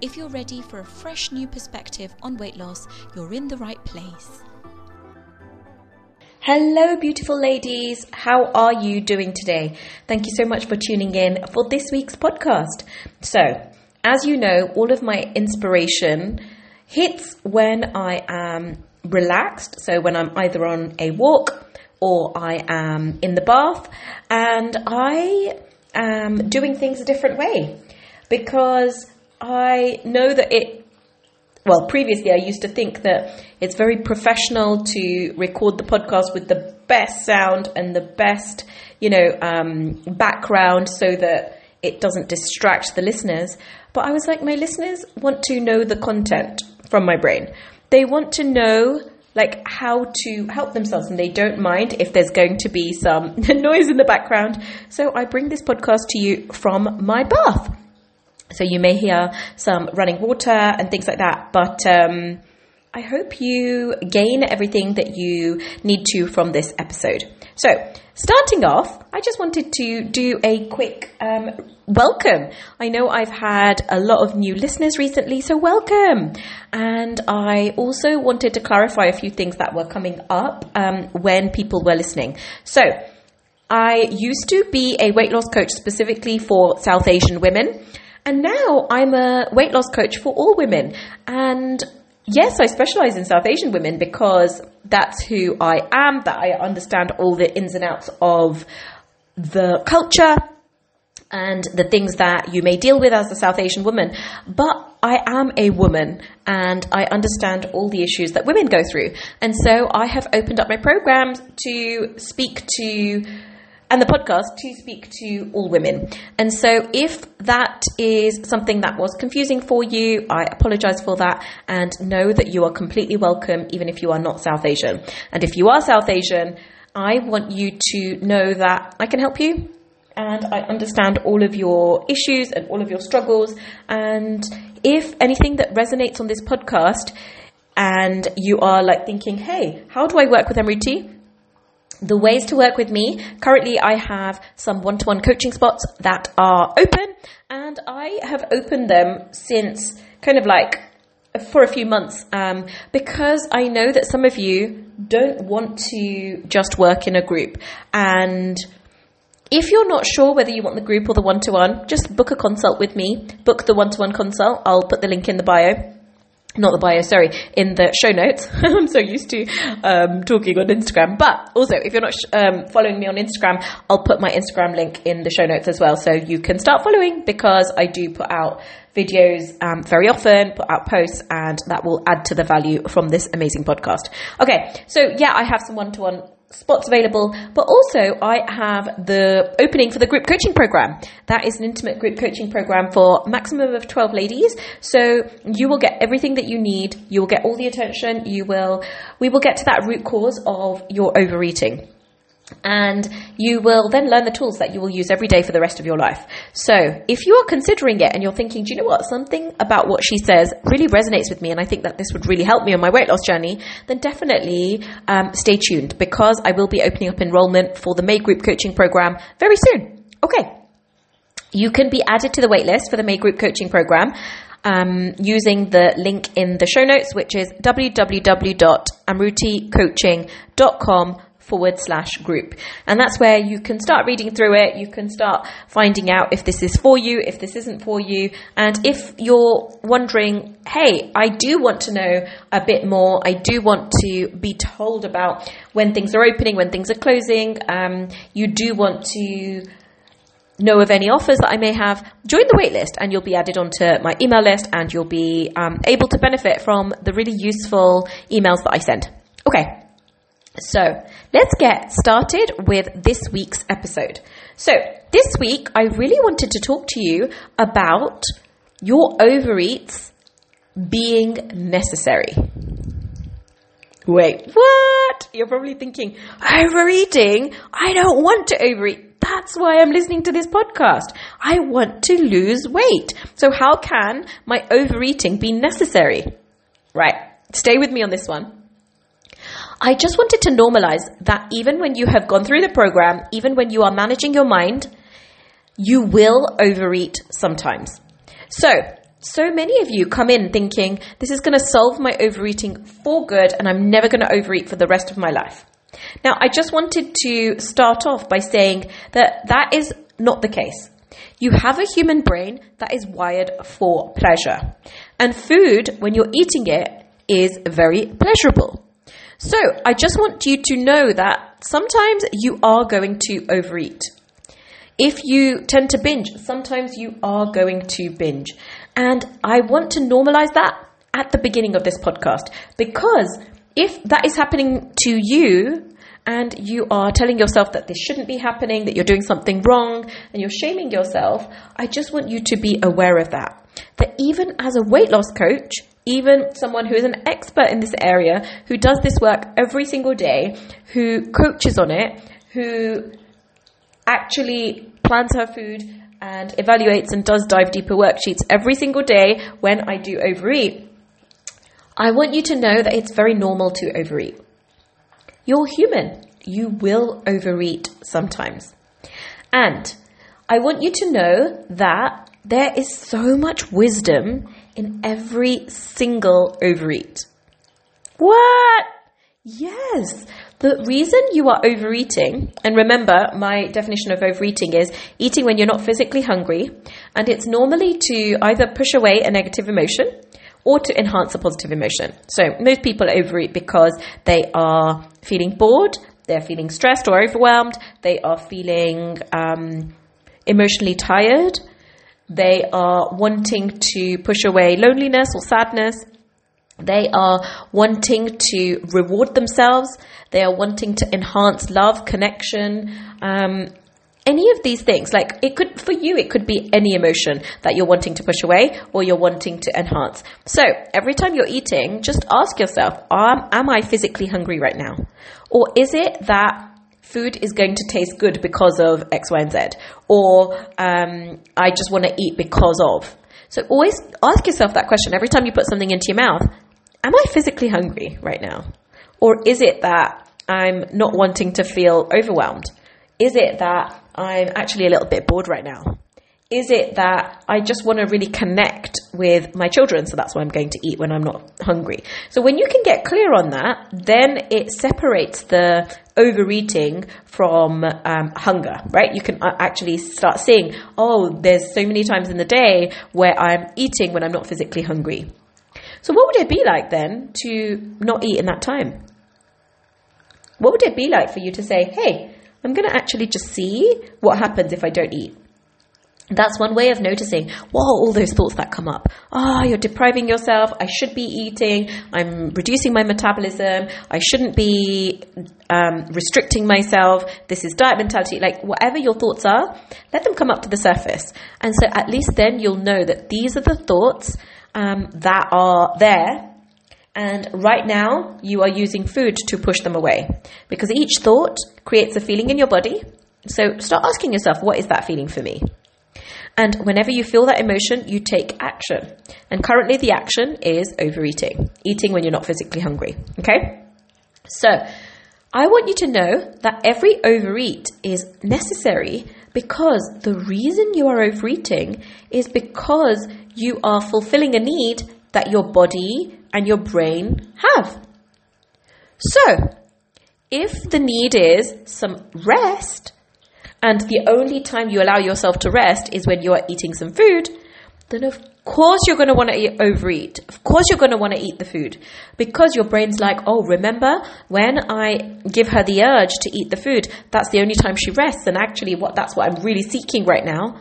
If you're ready for a fresh new perspective on weight loss, you're in the right place. Hello, beautiful ladies. How are you doing today? Thank you so much for tuning in for this week's podcast. So, as you know, all of my inspiration hits when I am relaxed. So, when I'm either on a walk or I am in the bath and I am doing things a different way because I know that it, well, previously I used to think that it's very professional to record the podcast with the best sound and the best, you know, um, background so that it doesn't distract the listeners. But I was like, my listeners want to know the content from my brain. They want to know like how to help themselves and they don't mind if there's going to be some noise in the background. So I bring this podcast to you from my bath. So you may hear some running water and things like that, but um, I hope you gain everything that you need to from this episode. So, starting off, I just wanted to do a quick um, welcome. I know I've had a lot of new listeners recently, so welcome. And I also wanted to clarify a few things that were coming up um, when people were listening. So, I used to be a weight loss coach specifically for South Asian women. And now I'm a weight loss coach for all women. And yes, I specialize in South Asian women because that's who I am, that I understand all the ins and outs of the culture and the things that you may deal with as a South Asian woman. But I am a woman and I understand all the issues that women go through. And so I have opened up my programs to speak to and the podcast to speak to all women. And so, if that is something that was confusing for you, I apologize for that and know that you are completely welcome, even if you are not South Asian. And if you are South Asian, I want you to know that I can help you and I understand all of your issues and all of your struggles. And if anything that resonates on this podcast, and you are like thinking, hey, how do I work with Amruti? The ways to work with me. Currently, I have some one to one coaching spots that are open, and I have opened them since kind of like for a few months um, because I know that some of you don't want to just work in a group. And if you're not sure whether you want the group or the one to one, just book a consult with me. Book the one to one consult. I'll put the link in the bio not the bio, sorry, in the show notes. I'm so used to um, talking on Instagram. But also, if you're not sh- um, following me on Instagram, I'll put my Instagram link in the show notes as well. So you can start following because I do put out videos um, very often, put out posts, and that will add to the value from this amazing podcast. Okay, so yeah, I have some one to one spots available, but also I have the opening for the group coaching program. That is an intimate group coaching program for maximum of 12 ladies. So you will get everything that you need. You will get all the attention. You will, we will get to that root cause of your overeating and you will then learn the tools that you will use every day for the rest of your life. So, if you are considering it and you're thinking, do you know what, something about what she says really resonates with me, and I think that this would really help me on my weight loss journey, then definitely um, stay tuned because I will be opening up enrollment for the May Group Coaching Program very soon. Okay. You can be added to the waitlist for the May Group Coaching Program. Um, using the link in the show notes, which is www.amruticoaching.com forward slash group. And that's where you can start reading through it. You can start finding out if this is for you, if this isn't for you. And if you're wondering, hey, I do want to know a bit more. I do want to be told about when things are opening, when things are closing. Um, you do want to know of any offers that I may have, join the waitlist and you'll be added onto my email list and you'll be um, able to benefit from the really useful emails that I send. Okay. So let's get started with this week's episode. So this week, I really wanted to talk to you about your overeats being necessary. Wait, what? You're probably thinking, overeating? I don't want to overeat. That's why I'm listening to this podcast. I want to lose weight. So how can my overeating be necessary? Right. Stay with me on this one. I just wanted to normalize that even when you have gone through the program, even when you are managing your mind, you will overeat sometimes. So so many of you come in thinking, this is going to solve my overeating for good and I'm never going to overeat for the rest of my life. Now, I just wanted to start off by saying that that is not the case. You have a human brain that is wired for pleasure. And food, when you're eating it, is very pleasurable. So I just want you to know that sometimes you are going to overeat. If you tend to binge, sometimes you are going to binge. And I want to normalize that at the beginning of this podcast because if that is happening to you and you are telling yourself that this shouldn't be happening, that you're doing something wrong, and you're shaming yourself, I just want you to be aware of that. That even as a weight loss coach, even someone who is an expert in this area, who does this work every single day, who coaches on it, who actually plans her food and evaluates and does dive deeper worksheets every single day when I do overeat, I want you to know that it's very normal to overeat. You're human. You will overeat sometimes. And I want you to know that there is so much wisdom in every single overeat. What? Yes. The reason you are overeating, and remember, my definition of overeating is eating when you're not physically hungry, and it's normally to either push away a negative emotion or to enhance a positive emotion. So, most people overeat because they are feeling bored, they're feeling stressed or overwhelmed, they are feeling um, emotionally tired, they are wanting to push away loneliness or sadness. They are wanting to reward themselves. They are wanting to enhance love, connection, um, any of these things. Like it could, for you, it could be any emotion that you're wanting to push away or you're wanting to enhance. So every time you're eating, just ask yourself, am, am I physically hungry right now? Or is it that food is going to taste good because of X, Y, and Z? Or um, I just want to eat because of? So always ask yourself that question every time you put something into your mouth. Am I physically hungry right now? Or is it that I'm not wanting to feel overwhelmed? Is it that I'm actually a little bit bored right now? Is it that I just want to really connect with my children, so that's why I'm going to eat when I'm not hungry? So, when you can get clear on that, then it separates the overeating from um, hunger, right? You can uh, actually start seeing, oh, there's so many times in the day where I'm eating when I'm not physically hungry. So, what would it be like then to not eat in that time? What would it be like for you to say, hey, I'm going to actually just see what happens if I don't eat? That's one way of noticing, whoa, all those thoughts that come up. Ah, oh, you're depriving yourself. I should be eating. I'm reducing my metabolism. I shouldn't be um, restricting myself. This is diet mentality. Like, whatever your thoughts are, let them come up to the surface. And so at least then you'll know that these are the thoughts um, that are there. And right now, you are using food to push them away because each thought creates a feeling in your body. So start asking yourself, what is that feeling for me? And whenever you feel that emotion, you take action. And currently, the action is overeating, eating when you're not physically hungry. Okay? So, I want you to know that every overeat is necessary because the reason you are overeating is because you are fulfilling a need that your body and your brain have. So, if the need is some rest, and the only time you allow yourself to rest is when you are eating some food, then of course you're going to want to overeat. Of course you're going to want to eat the food because your brain's like, oh, remember when I give her the urge to eat the food, that's the only time she rests. And actually, what that's what I'm really seeking right now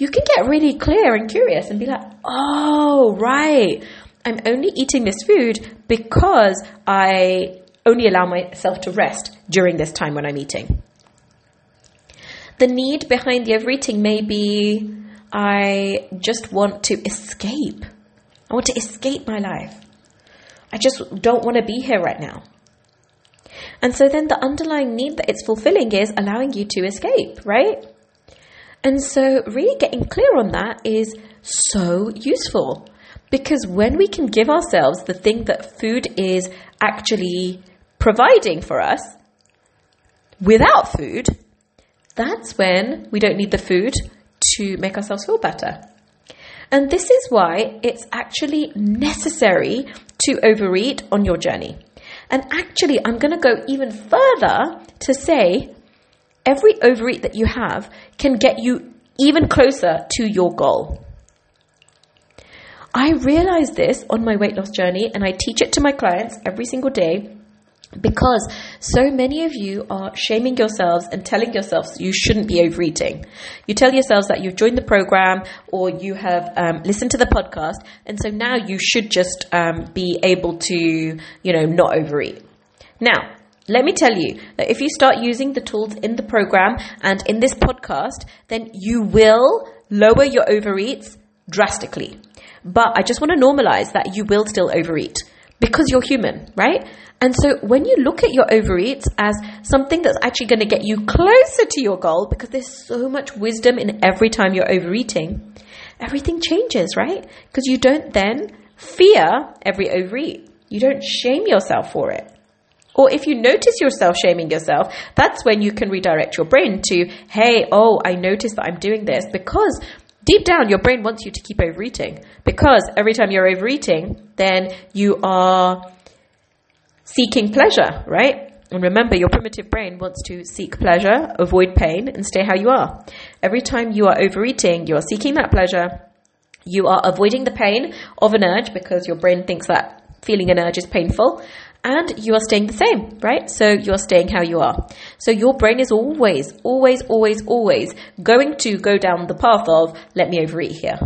you can get really clear and curious and be like, oh, right. I'm only eating this food because I only allow myself to rest during this time when I'm eating. The need behind the overeating may be I just want to escape. I want to escape my life. I just don't want to be here right now. And so then the underlying need that it's fulfilling is allowing you to escape, right? And so really getting clear on that is so useful because when we can give ourselves the thing that food is actually providing for us without food, that's when we don't need the food to make ourselves feel better. And this is why it's actually necessary to overeat on your journey. And actually, I'm going to go even further to say every overeat that you have can get you even closer to your goal. I realized this on my weight loss journey and I teach it to my clients every single day because so many of you are shaming yourselves and telling yourselves you shouldn't be overeating. You tell yourselves that you've joined the program or you have um, listened to the podcast, and so now you should just um, be able to, you know, not overeat. Now, let me tell you that if you start using the tools in the program and in this podcast, then you will lower your overeats drastically. But I just want to normalize that you will still overeat because you're human, right? And so when you look at your overeats as something that's actually going to get you closer to your goal, because there's so much wisdom in every time you're overeating, everything changes, right? Because you don't then fear every overeat. You don't shame yourself for it. Or if you notice yourself shaming yourself, that's when you can redirect your brain to, hey, oh, I noticed that I'm doing this because deep down your brain wants you to keep overeating. Because every time you're overeating, then you are seeking pleasure, right? And remember, your primitive brain wants to seek pleasure, avoid pain, and stay how you are. Every time you are overeating, you are seeking that pleasure. You are avoiding the pain of an urge because your brain thinks that feeling an urge is painful. And you are staying the same, right? So you're staying how you are. So your brain is always, always, always, always going to go down the path of, let me overeat here.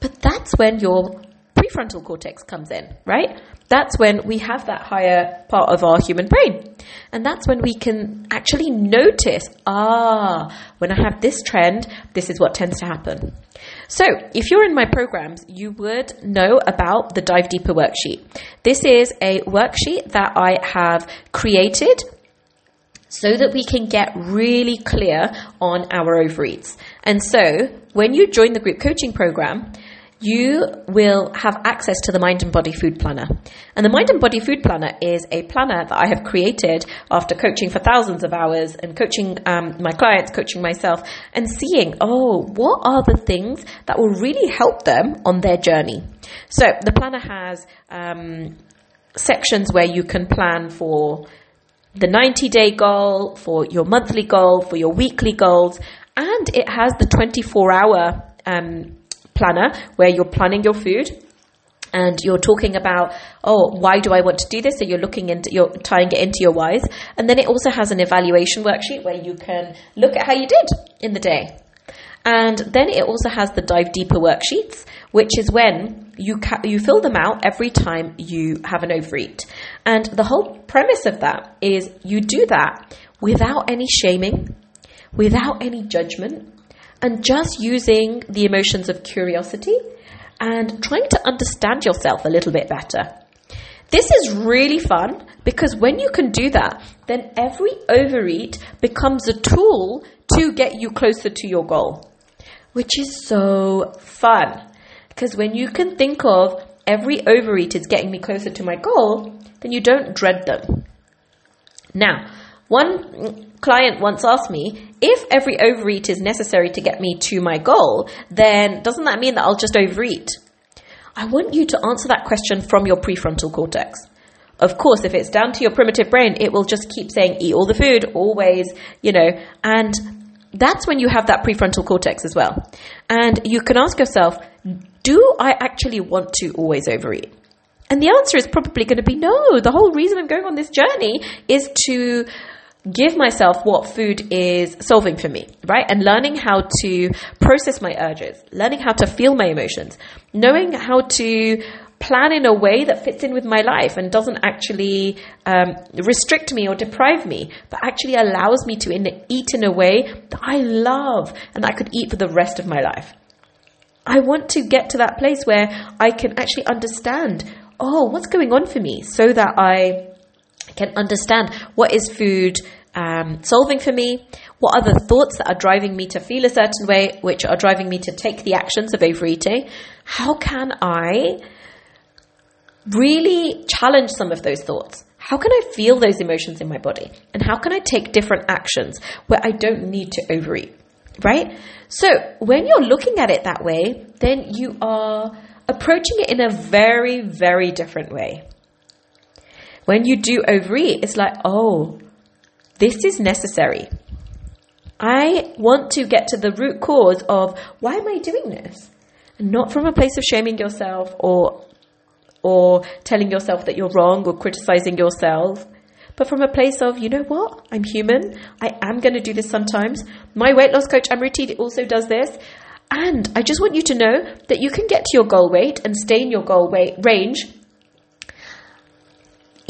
But that's when your prefrontal cortex comes in, right? That's when we have that higher part of our human brain. And that's when we can actually notice, ah, when I have this trend, this is what tends to happen. So, if you're in my programs, you would know about the Dive Deeper worksheet. This is a worksheet that I have created so that we can get really clear on our overeats. And so, when you join the group coaching program, you will have access to the Mind and Body Food Planner. And the Mind and Body Food Planner is a planner that I have created after coaching for thousands of hours and coaching um, my clients, coaching myself, and seeing, oh, what are the things that will really help them on their journey? So the planner has um, sections where you can plan for the 90 day goal, for your monthly goal, for your weekly goals, and it has the 24 hour um, planner where you're planning your food and you're talking about oh why do i want to do this? So you're looking into you're tying it into your whys. And then it also has an evaluation worksheet where you can look at how you did in the day. And then it also has the dive deeper worksheets which is when you ca- you fill them out every time you have an overeat. And the whole premise of that is you do that without any shaming without any judgment and just using the emotions of curiosity and trying to understand yourself a little bit better. This is really fun because when you can do that, then every overeat becomes a tool to get you closer to your goal, which is so fun. Because when you can think of every overeat is getting me closer to my goal, then you don't dread them. Now, one client once asked me, if every overeat is necessary to get me to my goal, then doesn't that mean that I'll just overeat? I want you to answer that question from your prefrontal cortex. Of course, if it's down to your primitive brain, it will just keep saying, eat all the food, always, you know, and that's when you have that prefrontal cortex as well. And you can ask yourself, do I actually want to always overeat? And the answer is probably going to be no. The whole reason I'm going on this journey is to give myself what food is solving for me, right? And learning how to process my urges, learning how to feel my emotions, knowing how to plan in a way that fits in with my life and doesn't actually um, restrict me or deprive me, but actually allows me to in, eat in a way that I love and that I could eat for the rest of my life. I want to get to that place where I can actually understand oh, what's going on for me so that I can understand what is food um, solving for me, what are the thoughts that are driving me to feel a certain way, which are driving me to take the actions of overeating. How can I really challenge some of those thoughts? How can I feel those emotions in my body? And how can I take different actions where I don't need to overeat? Right? So when you're looking at it that way, then you are approaching it in a very, very different way. When you do overeat, it's like, oh, this is necessary. I want to get to the root cause of why am I doing this? Not from a place of shaming yourself or or telling yourself that you're wrong or criticizing yourself, but from a place of, you know what? I'm human. I am going to do this sometimes. My weight loss coach, Amruti, also does this. And I just want you to know that you can get to your goal weight and stay in your goal weight range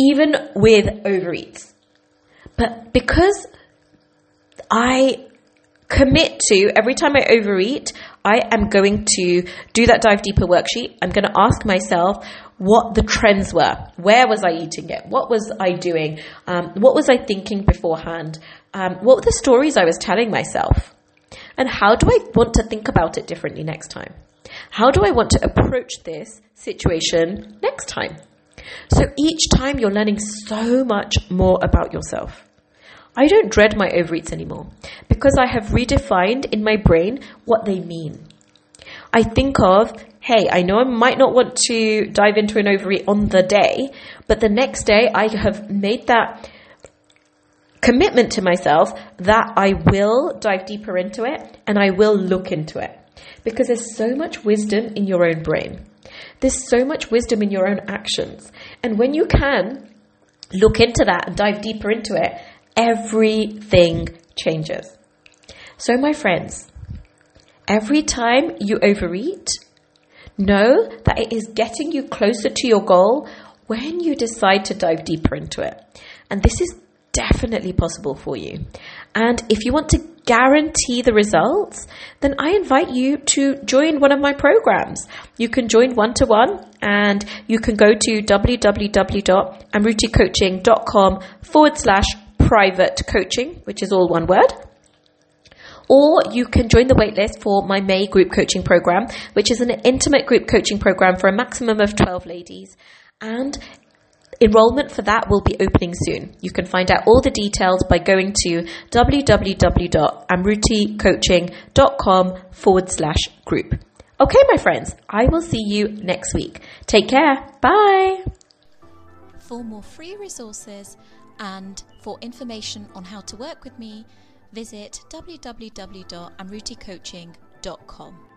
even with overeats. But because I commit to every time I overeat, I am going to do that dive deeper worksheet. I'm going to ask myself what the trends were. Where was I eating it? What was I doing? Um, what was I thinking beforehand? Um, what were the stories I was telling myself? And how do I want to think about it differently next time? How do I want to approach this situation next time? So each time you're learning so much more about yourself. I don't dread my overeats anymore because I have redefined in my brain what they mean. I think of, hey, I know I might not want to dive into an overeat on the day, but the next day I have made that commitment to myself that I will dive deeper into it and I will look into it. Because there's so much wisdom in your own brain. There's so much wisdom in your own actions. And when you can look into that and dive deeper into it, everything changes. So, my friends, every time you overeat, know that it is getting you closer to your goal when you decide to dive deeper into it. And this is definitely possible for you. And if you want to guarantee the results, then I invite you to join one of my programs. You can join one to one and you can go to www.amruticoaching.com forward slash private coaching, which is all one word. Or you can join the waitlist for my May group coaching program, which is an intimate group coaching program for a maximum of 12 ladies. And enrollment for that will be opening soon. You can find out all the details by going to www.amruticoaching.com forward slash group. Okay, my friends, I will see you next week. Take care. Bye. For more free resources and for information on how to work with me, visit www.amruticoaching.com.